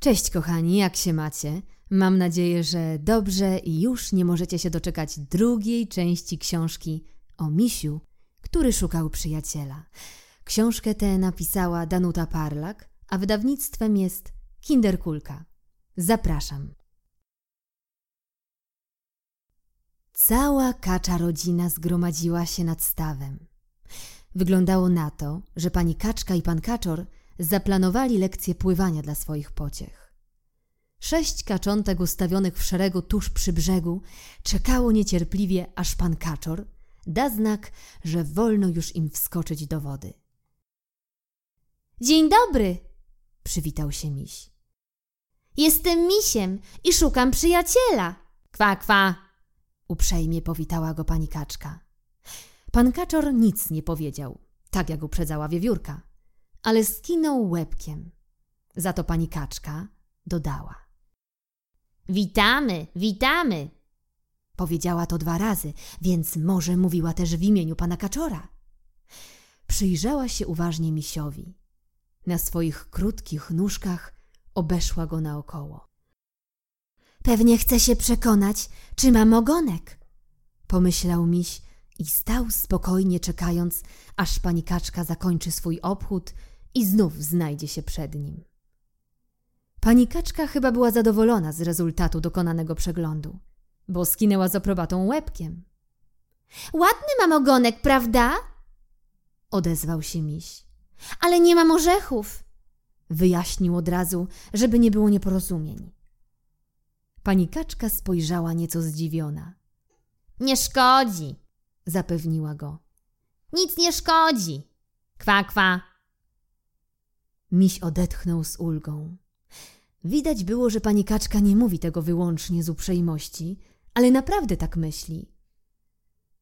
Cześć kochani, jak się macie? Mam nadzieję, że dobrze i już nie możecie się doczekać drugiej części książki o misiu, który szukał przyjaciela. Książkę tę napisała Danuta Parlak, a wydawnictwem jest Kinderkulka. Zapraszam. Cała kacza rodzina zgromadziła się nad stawem. Wyglądało na to, że pani kaczka i pan kaczor zaplanowali lekcję pływania dla swoich pociech. Sześć kaczątek ustawionych w szeregu tuż przy brzegu czekało niecierpliwie, aż pan kaczor da znak, że wolno już im wskoczyć do wody. Dzień dobry, Przywitał się miś. jestem misiem i szukam przyjaciela. Kwa, kwa! Uprzejmie powitała go pani kaczka. Pan kaczor nic nie powiedział, tak jak uprzedzała wiewiórka, ale skinął łebkiem. Za to pani kaczka dodała. Witamy, witamy. Powiedziała to dwa razy, więc może mówiła też w imieniu pana kaczora. Przyjrzała się uważnie misiowi. Na swoich krótkich nóżkach obeszła go naokoło. Pewnie chce się przekonać, czy mam ogonek. Pomyślał miś i stał spokojnie czekając, aż pani kaczka zakończy swój obchód i znów znajdzie się przed nim. Pani kaczka chyba była zadowolona z rezultatu dokonanego przeglądu, bo skinęła z aprobatą łebkiem. Ładny mam ogonek, prawda? Odezwał się miś. Ale nie mam orzechów. Wyjaśnił od razu, żeby nie było nieporozumień. Pani kaczka spojrzała nieco zdziwiona. Nie szkodzi. Zapewniła go. Nic nie szkodzi. Kwa, kwa. Miś odetchnął z ulgą. Widać było, że pani kaczka nie mówi tego wyłącznie z uprzejmości, ale naprawdę tak myśli.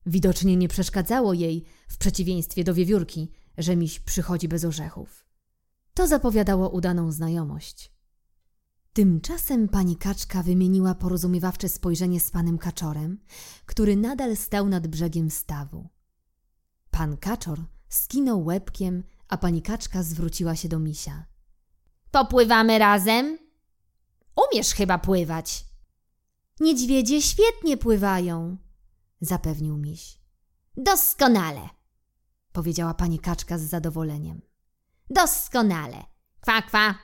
Widocznie nie przeszkadzało jej, w przeciwieństwie do wiewiórki, że miś przychodzi bez orzechów. To zapowiadało udaną znajomość. Tymczasem pani kaczka wymieniła porozumiewawcze spojrzenie z panem kaczorem, który nadal stał nad brzegiem stawu. Pan kaczor skinął łebkiem, a pani kaczka zwróciła się do misia. Popływamy razem? Umiesz chyba pływać. Niedźwiedzie świetnie pływają, zapewnił miś. Doskonale. Powiedziała pani kaczka z zadowoleniem. Doskonale. Kwa, kwa.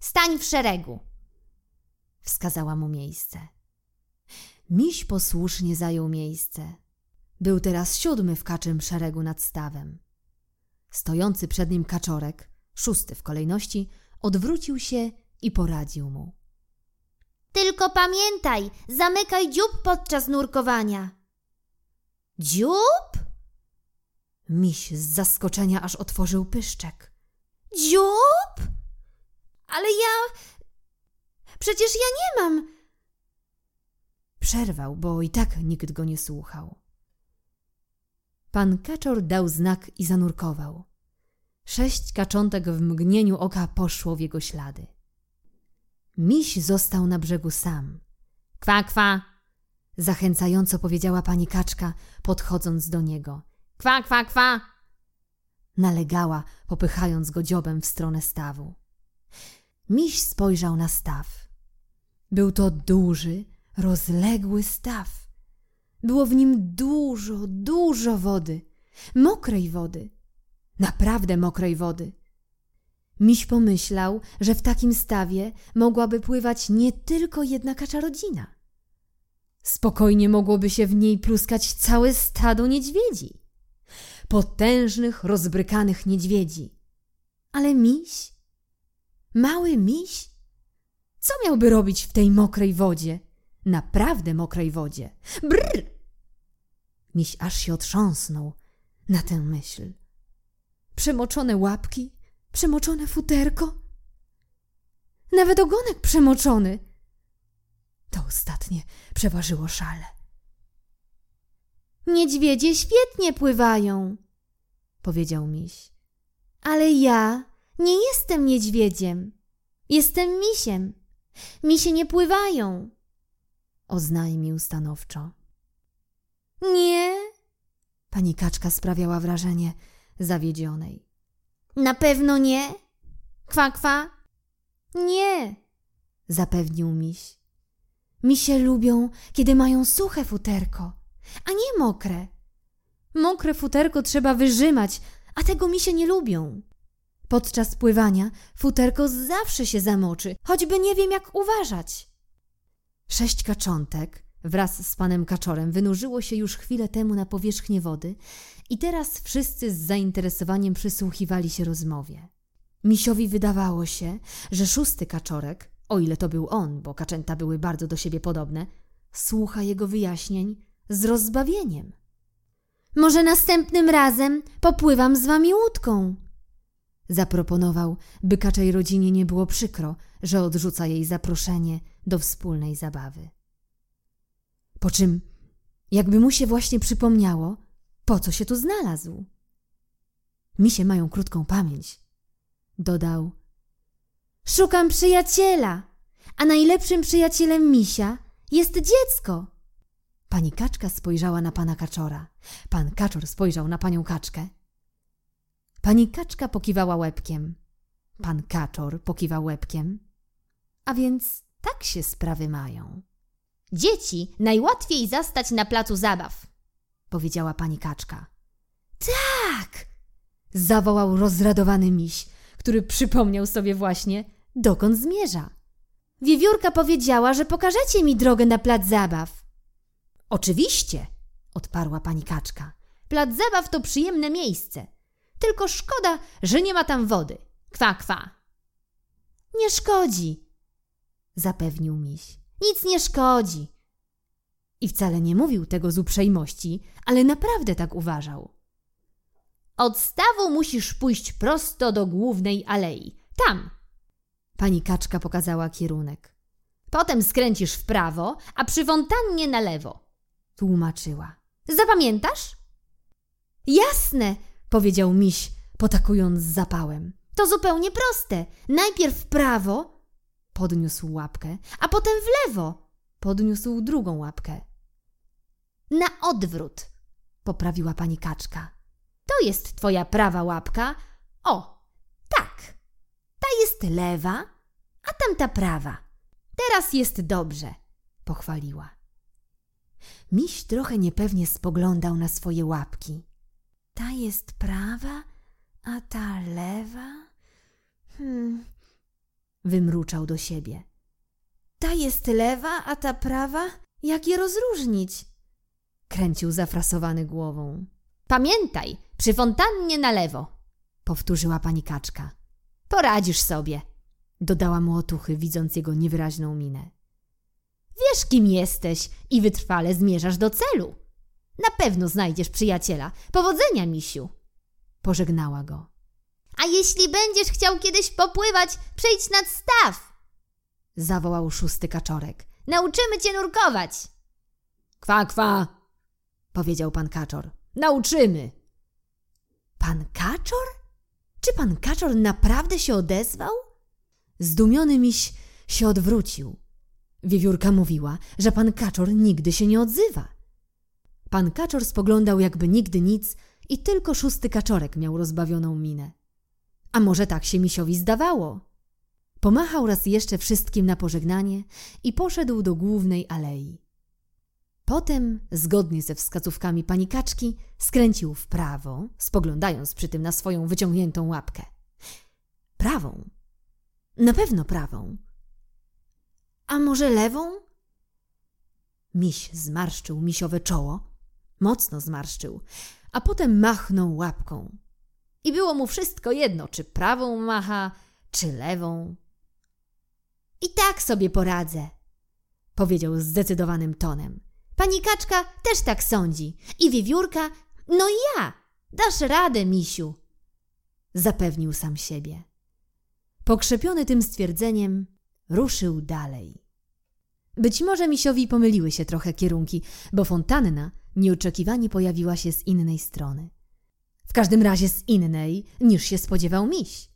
Stań w szeregu. Wskazała mu miejsce. Miś posłusznie zajął miejsce. Był teraz siódmy w kaczym szeregu nad stawem. Stojący przed nim kaczorek, szósty w kolejności, odwrócił się i poradził mu. Tylko pamiętaj, zamykaj dziób podczas nurkowania. Dziób? Miś z zaskoczenia aż otworzył pyszczek. Dziób? Ale ja... Przecież ja nie mam... Przerwał, bo i tak nikt go nie słuchał. Pan kaczor dał znak i zanurkował. Sześć kaczątek w mgnieniu oka poszło w jego ślady. Miś został na brzegu sam. Kwa, kwa. Zachęcająco powiedziała pani kaczka, podchodząc do niego. Kwa, kwa, kwa. Nalegała, popychając go dziobem w stronę stawu. Miś spojrzał na staw. Był to duży, rozległy staw. Było w nim dużo, dużo wody. Mokrej wody. Naprawdę mokrej wody. Miś pomyślał, że w takim stawie mogłaby pływać nie tylko jedna kaczarodzina. Spokojnie mogłoby się w niej pluskać całe stado niedźwiedzi. Potężnych, rozbrykanych niedźwiedzi. Ale miś? Mały miś? Co miałby robić w tej mokrej wodzie? Naprawdę mokrej wodzie. Brrr! Miś aż się otrząsnął na tę myśl. Przemoczone łapki, przemoczone futerko. Nawet ogonek przemoczony. To ostatnie przeważyło szale. Niedźwiedzie świetnie pływają, Powiedział miś. ale ja nie jestem niedźwiedziem. Jestem misiem. Misie nie pływają. Oznajmił stanowczo. Nie, Pani kaczka sprawiała wrażenie zawiedzionej. na pewno nie. Kwa, kwa. Nie, zapewnił miś. Misie lubią, kiedy mają suche futerko, a nie mokre. Mokre futerko trzeba wyrzymać, a tego misie nie lubią. Podczas pływania futerko zawsze się zamoczy, choćby nie wiem jak uważać. Sześć kaczątek wraz z panem kaczorem wynurzyło się już chwilę temu na powierzchnię wody i teraz wszyscy z zainteresowaniem przysłuchiwali się rozmowie. Misiowi wydawało się, że szósty kaczorek, o ile to był on, bo kaczęta były bardzo do siebie podobne, słucha jego wyjaśnień z rozbawieniem. Może następnym razem popływam z wami łódką. Zaproponował, by kaczej rodzinie nie było przykro, że odrzuca jej zaproszenie do wspólnej zabawy. Po czym, jakby mu się właśnie przypomniało, po co się tu znalazł. Misie mają krótką pamięć. Dodał: Szukam przyjaciela, a najlepszym przyjacielem misia jest dziecko. Pani kaczka spojrzała na pana kaczora. Pan kaczor spojrzał na panią kaczkę. Pani kaczka pokiwała łebkiem. Pan kaczor pokiwał łebkiem. A więc tak się sprawy mają. Dzieci najłatwiej zastać na placu zabaw, powiedziała pani kaczka. Tak! Zawołał rozradowany miś, który przypomniał sobie właśnie, dokąd zmierza. Wiewiórka powiedziała, że pokażecie mi drogę na plac zabaw. Oczywiście, odparła pani kaczka. Plac zabaw to przyjemne miejsce. Tylko szkoda, że nie ma tam wody. Kwa, kwa. Nie szkodzi, zapewnił miś. Nic nie szkodzi. I wcale nie mówił tego z uprzejmości, ale naprawdę tak uważał. Od stawu musisz pójść prosto do głównej alei. Tam. Pani kaczka pokazała kierunek. Potem skręcisz w prawo, a przy fontannie na lewo. Tłumaczyła. Zapamiętasz? Jasne, powiedział miś, potakując zapałem. To zupełnie proste. Najpierw prawo, podniósł łapkę, a potem w lewo, podniósł drugą łapkę. Na odwrót, poprawiła pani kaczka. To jest twoja prawa łapka. O, tak. Ta jest lewa, a tamta prawa. Teraz jest dobrze, pochwaliła. Miś trochę niepewnie spoglądał na swoje łapki. Ta jest prawa, a ta lewa? Wymruczał do siebie. Ta jest lewa, a ta prawa? Jak je rozróżnić? Kręcił zafrasowany głową. Pamiętaj, przy fontannie na lewo, powtórzyła pani kaczka. Poradzisz sobie, dodała mu otuchy, widząc jego niewyraźną minę. Wiesz, kim jesteś i wytrwale zmierzasz do celu. Na pewno znajdziesz przyjaciela. Powodzenia, misiu. Pożegnała go. A jeśli będziesz chciał kiedyś popływać, przejdź nad staw. Zawołał szósty kaczorek. Nauczymy cię nurkować. Kwa, kwa, powiedział pan kaczor. Nauczymy. Pan kaczor? Czy pan kaczor naprawdę się odezwał? Zdumiony miś się odwrócił. Wiewiórka mówiła, że pan kaczor nigdy się nie odzywa. Pan kaczor spoglądał jakby nigdy nic i tylko szósty kaczorek miał rozbawioną minę. A może tak się misiowi zdawało? Pomachał raz jeszcze wszystkim na pożegnanie i poszedł do głównej alei. Potem, zgodnie ze wskazówkami pani kaczki, skręcił w prawo, spoglądając przy tym na swoją wyciągniętą łapkę. Prawą. Na pewno prawą. A może lewą? Miś zmarszczył misiowe czoło, mocno zmarszczył, a potem machnął łapką. I było mu wszystko jedno, czy prawą macha, czy lewą. I tak sobie poradzę, powiedział zdecydowanym tonem. Pani kaczka też tak sądzi. I wiewiórka, no i ja. Dasz radę, misiu. Zapewnił sam siebie. Pokrzepiony tym stwierdzeniem, ruszył dalej. Być może misiowi pomyliły się trochę kierunki, bo fontanna nieoczekiwanie pojawiła się z innej strony. W każdym razie z innej, niż się spodziewał miś.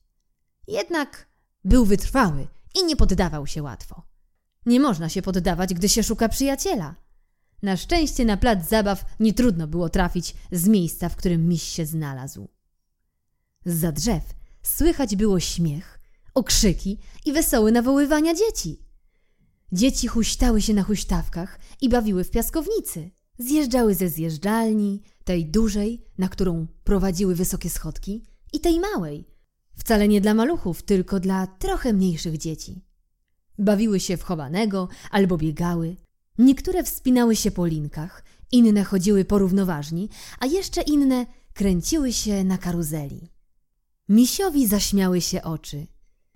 Jednak był wytrwały i nie poddawał się łatwo. Nie można się poddawać, gdy się szuka przyjaciela. Na szczęście na plac zabaw nie trudno było trafić z miejsca, w którym miś się znalazł. Za drzew słychać było śmiech, okrzyki i wesołe nawoływania dzieci. Dzieci huśtały się na huśtawkach i bawiły w piaskownicy. Zjeżdżały ze zjeżdżalni, tej dużej, na którą prowadziły wysokie schodki, i tej małej, wcale nie dla maluchów, tylko dla trochę mniejszych dzieci. Bawiły się w chowanego albo biegały. Niektóre wspinały się po linkach, inne chodziły porównoważni, a jeszcze inne kręciły się na karuzeli. Misiowi zaśmiały się oczy.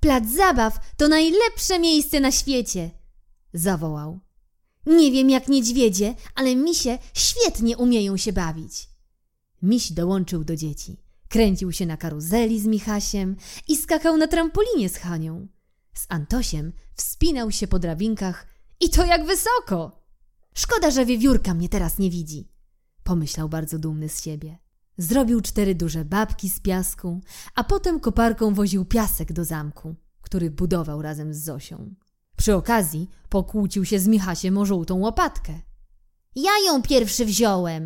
Plac zabaw to najlepsze miejsce na świecie, zawołał. Nie wiem jak niedźwiedzie, ale misie świetnie umieją się bawić. Miś dołączył do dzieci. Kręcił się na karuzeli z Michasiem i skakał na trampolinie z Hanią. Z Antosiem wspinał się po drabinkach i to jak wysoko! Szkoda, że wiewiórka mnie teraz nie widzi, pomyślał bardzo dumny z siebie. Zrobił cztery duże babki z piasku, a potem koparką woził piasek do zamku, który budował razem z Zosią. Przy okazji pokłócił się z Michasiem o żółtą łopatkę. Ja ją pierwszy wziąłem,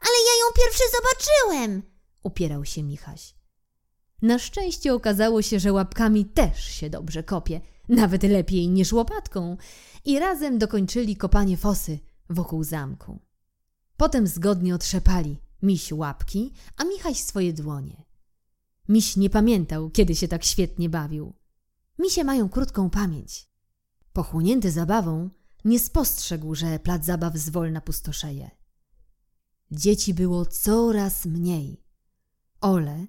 ale ja ją pierwszy zobaczyłem, upierał się Michaś. Na szczęście okazało się, że łapkami też się dobrze kopie, nawet lepiej niż łopatką, i razem dokończyli kopanie fosy wokół zamku. Potem zgodnie otrzepali miś łapki, a Michaś swoje dłonie. Miś nie pamiętał, kiedy się tak świetnie bawił. Misie mają krótką pamięć. Pochłonięty zabawą, nie spostrzegł, że plac zabaw zwolna pustoszeje. Dzieci było coraz mniej. Ole,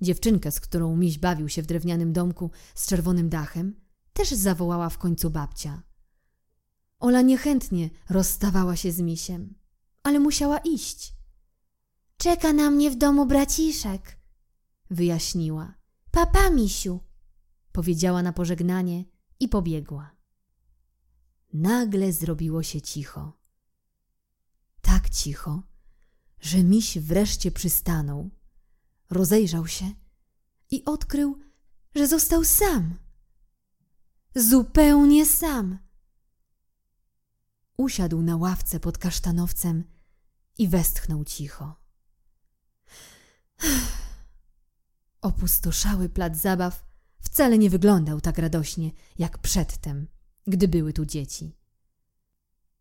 dziewczynkę, z którą miś bawił się w drewnianym domku z czerwonym dachem, też zawołała w końcu babcia. Ola niechętnie rozstawała się z misiem, ale musiała iść. Czeka na mnie w domu braciszek, wyjaśniła. Papa, misiu, powiedziała na pożegnanie i pobiegła. Nagle zrobiło się cicho. Tak cicho, że miś wreszcie przystanął, rozejrzał się i odkrył, że został sam. Zupełnie sam. Usiadł na ławce pod kasztanowcem i westchnął cicho. Opustoszały plac zabaw wcale nie wyglądał tak radośnie jak przedtem, gdy były tu dzieci.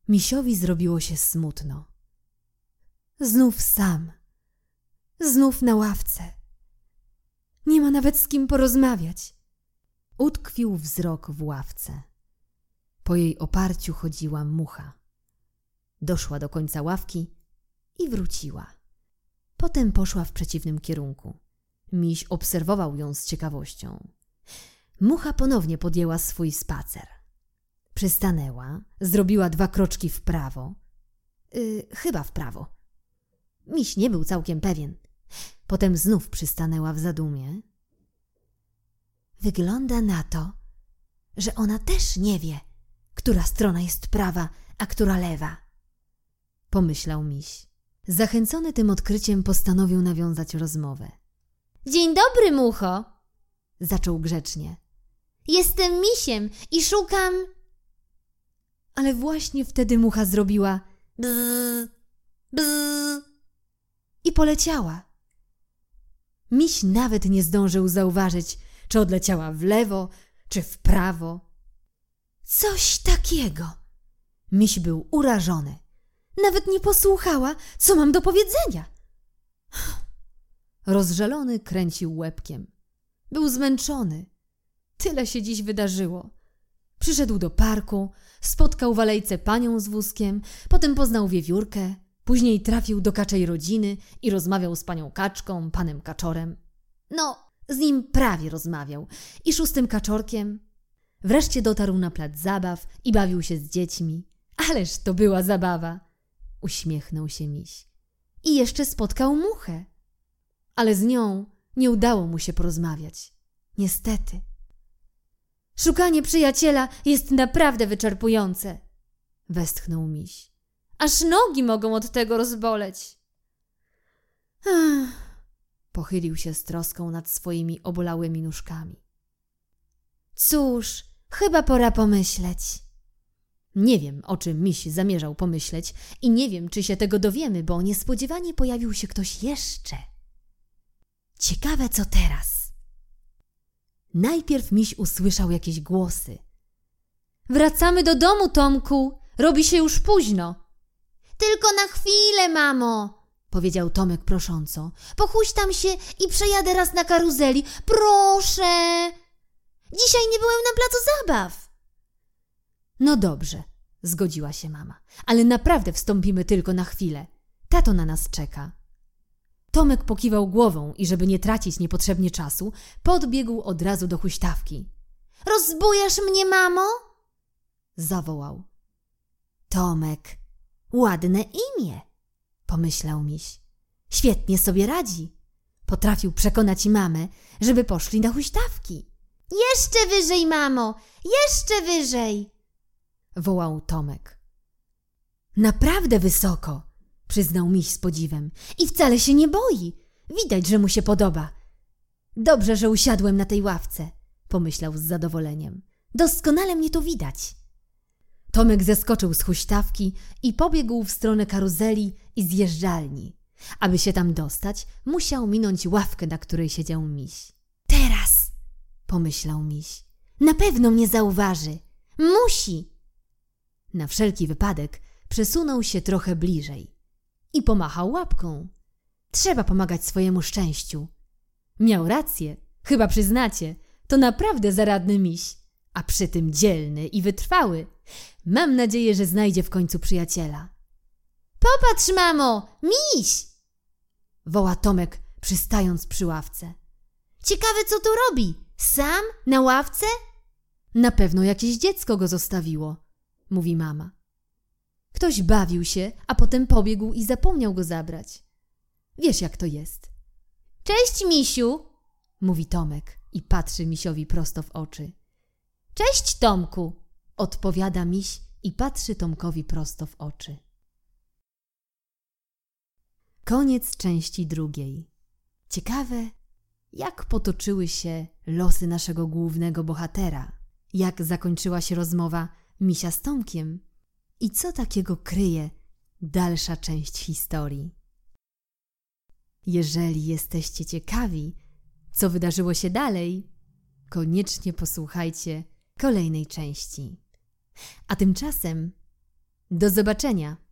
Misiowi zrobiło się smutno. Znów sam, znów na ławce. Nie ma nawet z kim porozmawiać. Utkwił wzrok w ławce. Po jej oparciu chodziła mucha. Doszła do końca ławki i wróciła. Potem poszła w przeciwnym kierunku. Miś obserwował ją z ciekawością. Mucha ponownie podjęła swój spacer. Przystanęła, zrobiła dwa kroczki w prawo. Yy, chyba w prawo. Miś nie był całkiem pewien. Potem znów przystanęła w zadumie. Wygląda na to, że ona też nie wie, która strona jest prawa, a która lewa. Pomyślał miś. Zachęcony tym odkryciem postanowił nawiązać rozmowę. Dzień dobry, mucho, zaczął grzecznie. Jestem misiem i szukam. Ale właśnie wtedy mucha zrobiła bzz, bzz i poleciała. Miś nawet nie zdążył zauważyć, czy odleciała w lewo, czy w prawo. Coś takiego. Miś był urażony. Nawet nie posłuchała, co mam do powiedzenia. Rozżalony kręcił łebkiem. Był zmęczony. Tyle się dziś wydarzyło. Przyszedł do parku, spotkał w alejce panią z wózkiem, potem poznał wiewiórkę, później trafił do kaczej rodziny i rozmawiał z panią kaczką, panem kaczorem. No, z nim prawie rozmawiał i szóstym kaczorkiem. Wreszcie dotarł na plac zabaw i bawił się z dziećmi. Ależ to była zabawa! Uśmiechnął się miś. I jeszcze spotkał muchę. Ale z nią nie udało mu się porozmawiać. Niestety. Szukanie przyjaciela jest naprawdę wyczerpujące, westchnął miś. Aż nogi mogą od tego rozboleć. Ach, pochylił się z troską nad swoimi obolałymi nóżkami. Cóż, chyba pora pomyśleć. Nie wiem, o czym miś zamierzał pomyśleć i nie wiem, czy się tego dowiemy, bo niespodziewanie pojawił się ktoś jeszcze. Ciekawe, co teraz. Najpierw miś usłyszał jakieś głosy. Wracamy do domu, Tomku. Robi się już późno. Tylko na chwilę, mamo, powiedział Tomek prosząco. Pochuśtam się i przejadę raz na karuzeli. Proszę. Dzisiaj nie byłem na placu zabaw. No dobrze, zgodziła się mama, ale naprawdę wstąpimy tylko na chwilę. Tato na nas czeka. Tomek pokiwał głową i żeby nie tracić niepotrzebnie czasu, podbiegł od razu do huśtawki. Rozbujasz mnie, mamo? Zawołał. Tomek, ładne imię, pomyślał miś. Świetnie sobie radzi. Potrafił przekonać mamę, żeby poszli na huśtawki. Jeszcze wyżej, mamo, jeszcze wyżej. Wołał Tomek. Naprawdę wysoko, przyznał miś z podziwem. I wcale się nie boi. Widać, że mu się podoba. Dobrze, że usiadłem na tej ławce, pomyślał z zadowoleniem. Doskonale mnie to widać. Tomek zeskoczył z huśtawki i pobiegł w stronę karuzeli i zjeżdżalni. Aby się tam dostać, musiał minąć ławkę, na której siedział miś. Teraz, pomyślał miś, na pewno mnie zauważy. Musi. Na wszelki wypadek przesunął się trochę bliżej i pomachał łapką. Trzeba pomagać swojemu szczęściu. Miał rację, chyba przyznacie, to naprawdę zaradny miś, a przy tym dzielny i wytrwały. Mam nadzieję, że znajdzie w końcu przyjaciela. Popatrz, mamo, miś! Woła Tomek, przystając przy ławce. Ciekawe, co tu robi. Sam? Na ławce? Na pewno jakieś dziecko go zostawiło, mówi mama. Ktoś bawił się, a potem pobiegł i zapomniał go zabrać. Wiesz, jak to jest. Cześć, misiu, mówi Tomek i patrzy misiowi prosto w oczy. Cześć, Tomku, odpowiada miś i patrzy Tomkowi prosto w oczy. Koniec części drugiej. Ciekawe, jak potoczyły się losy naszego głównego bohatera, jak zakończyła się rozmowa misia z Tomkiem i co takiego kryje dalsza część historii. Jeżeli jesteście ciekawi, co wydarzyło się dalej, koniecznie posłuchajcie kolejnej części. A tymczasem do zobaczenia!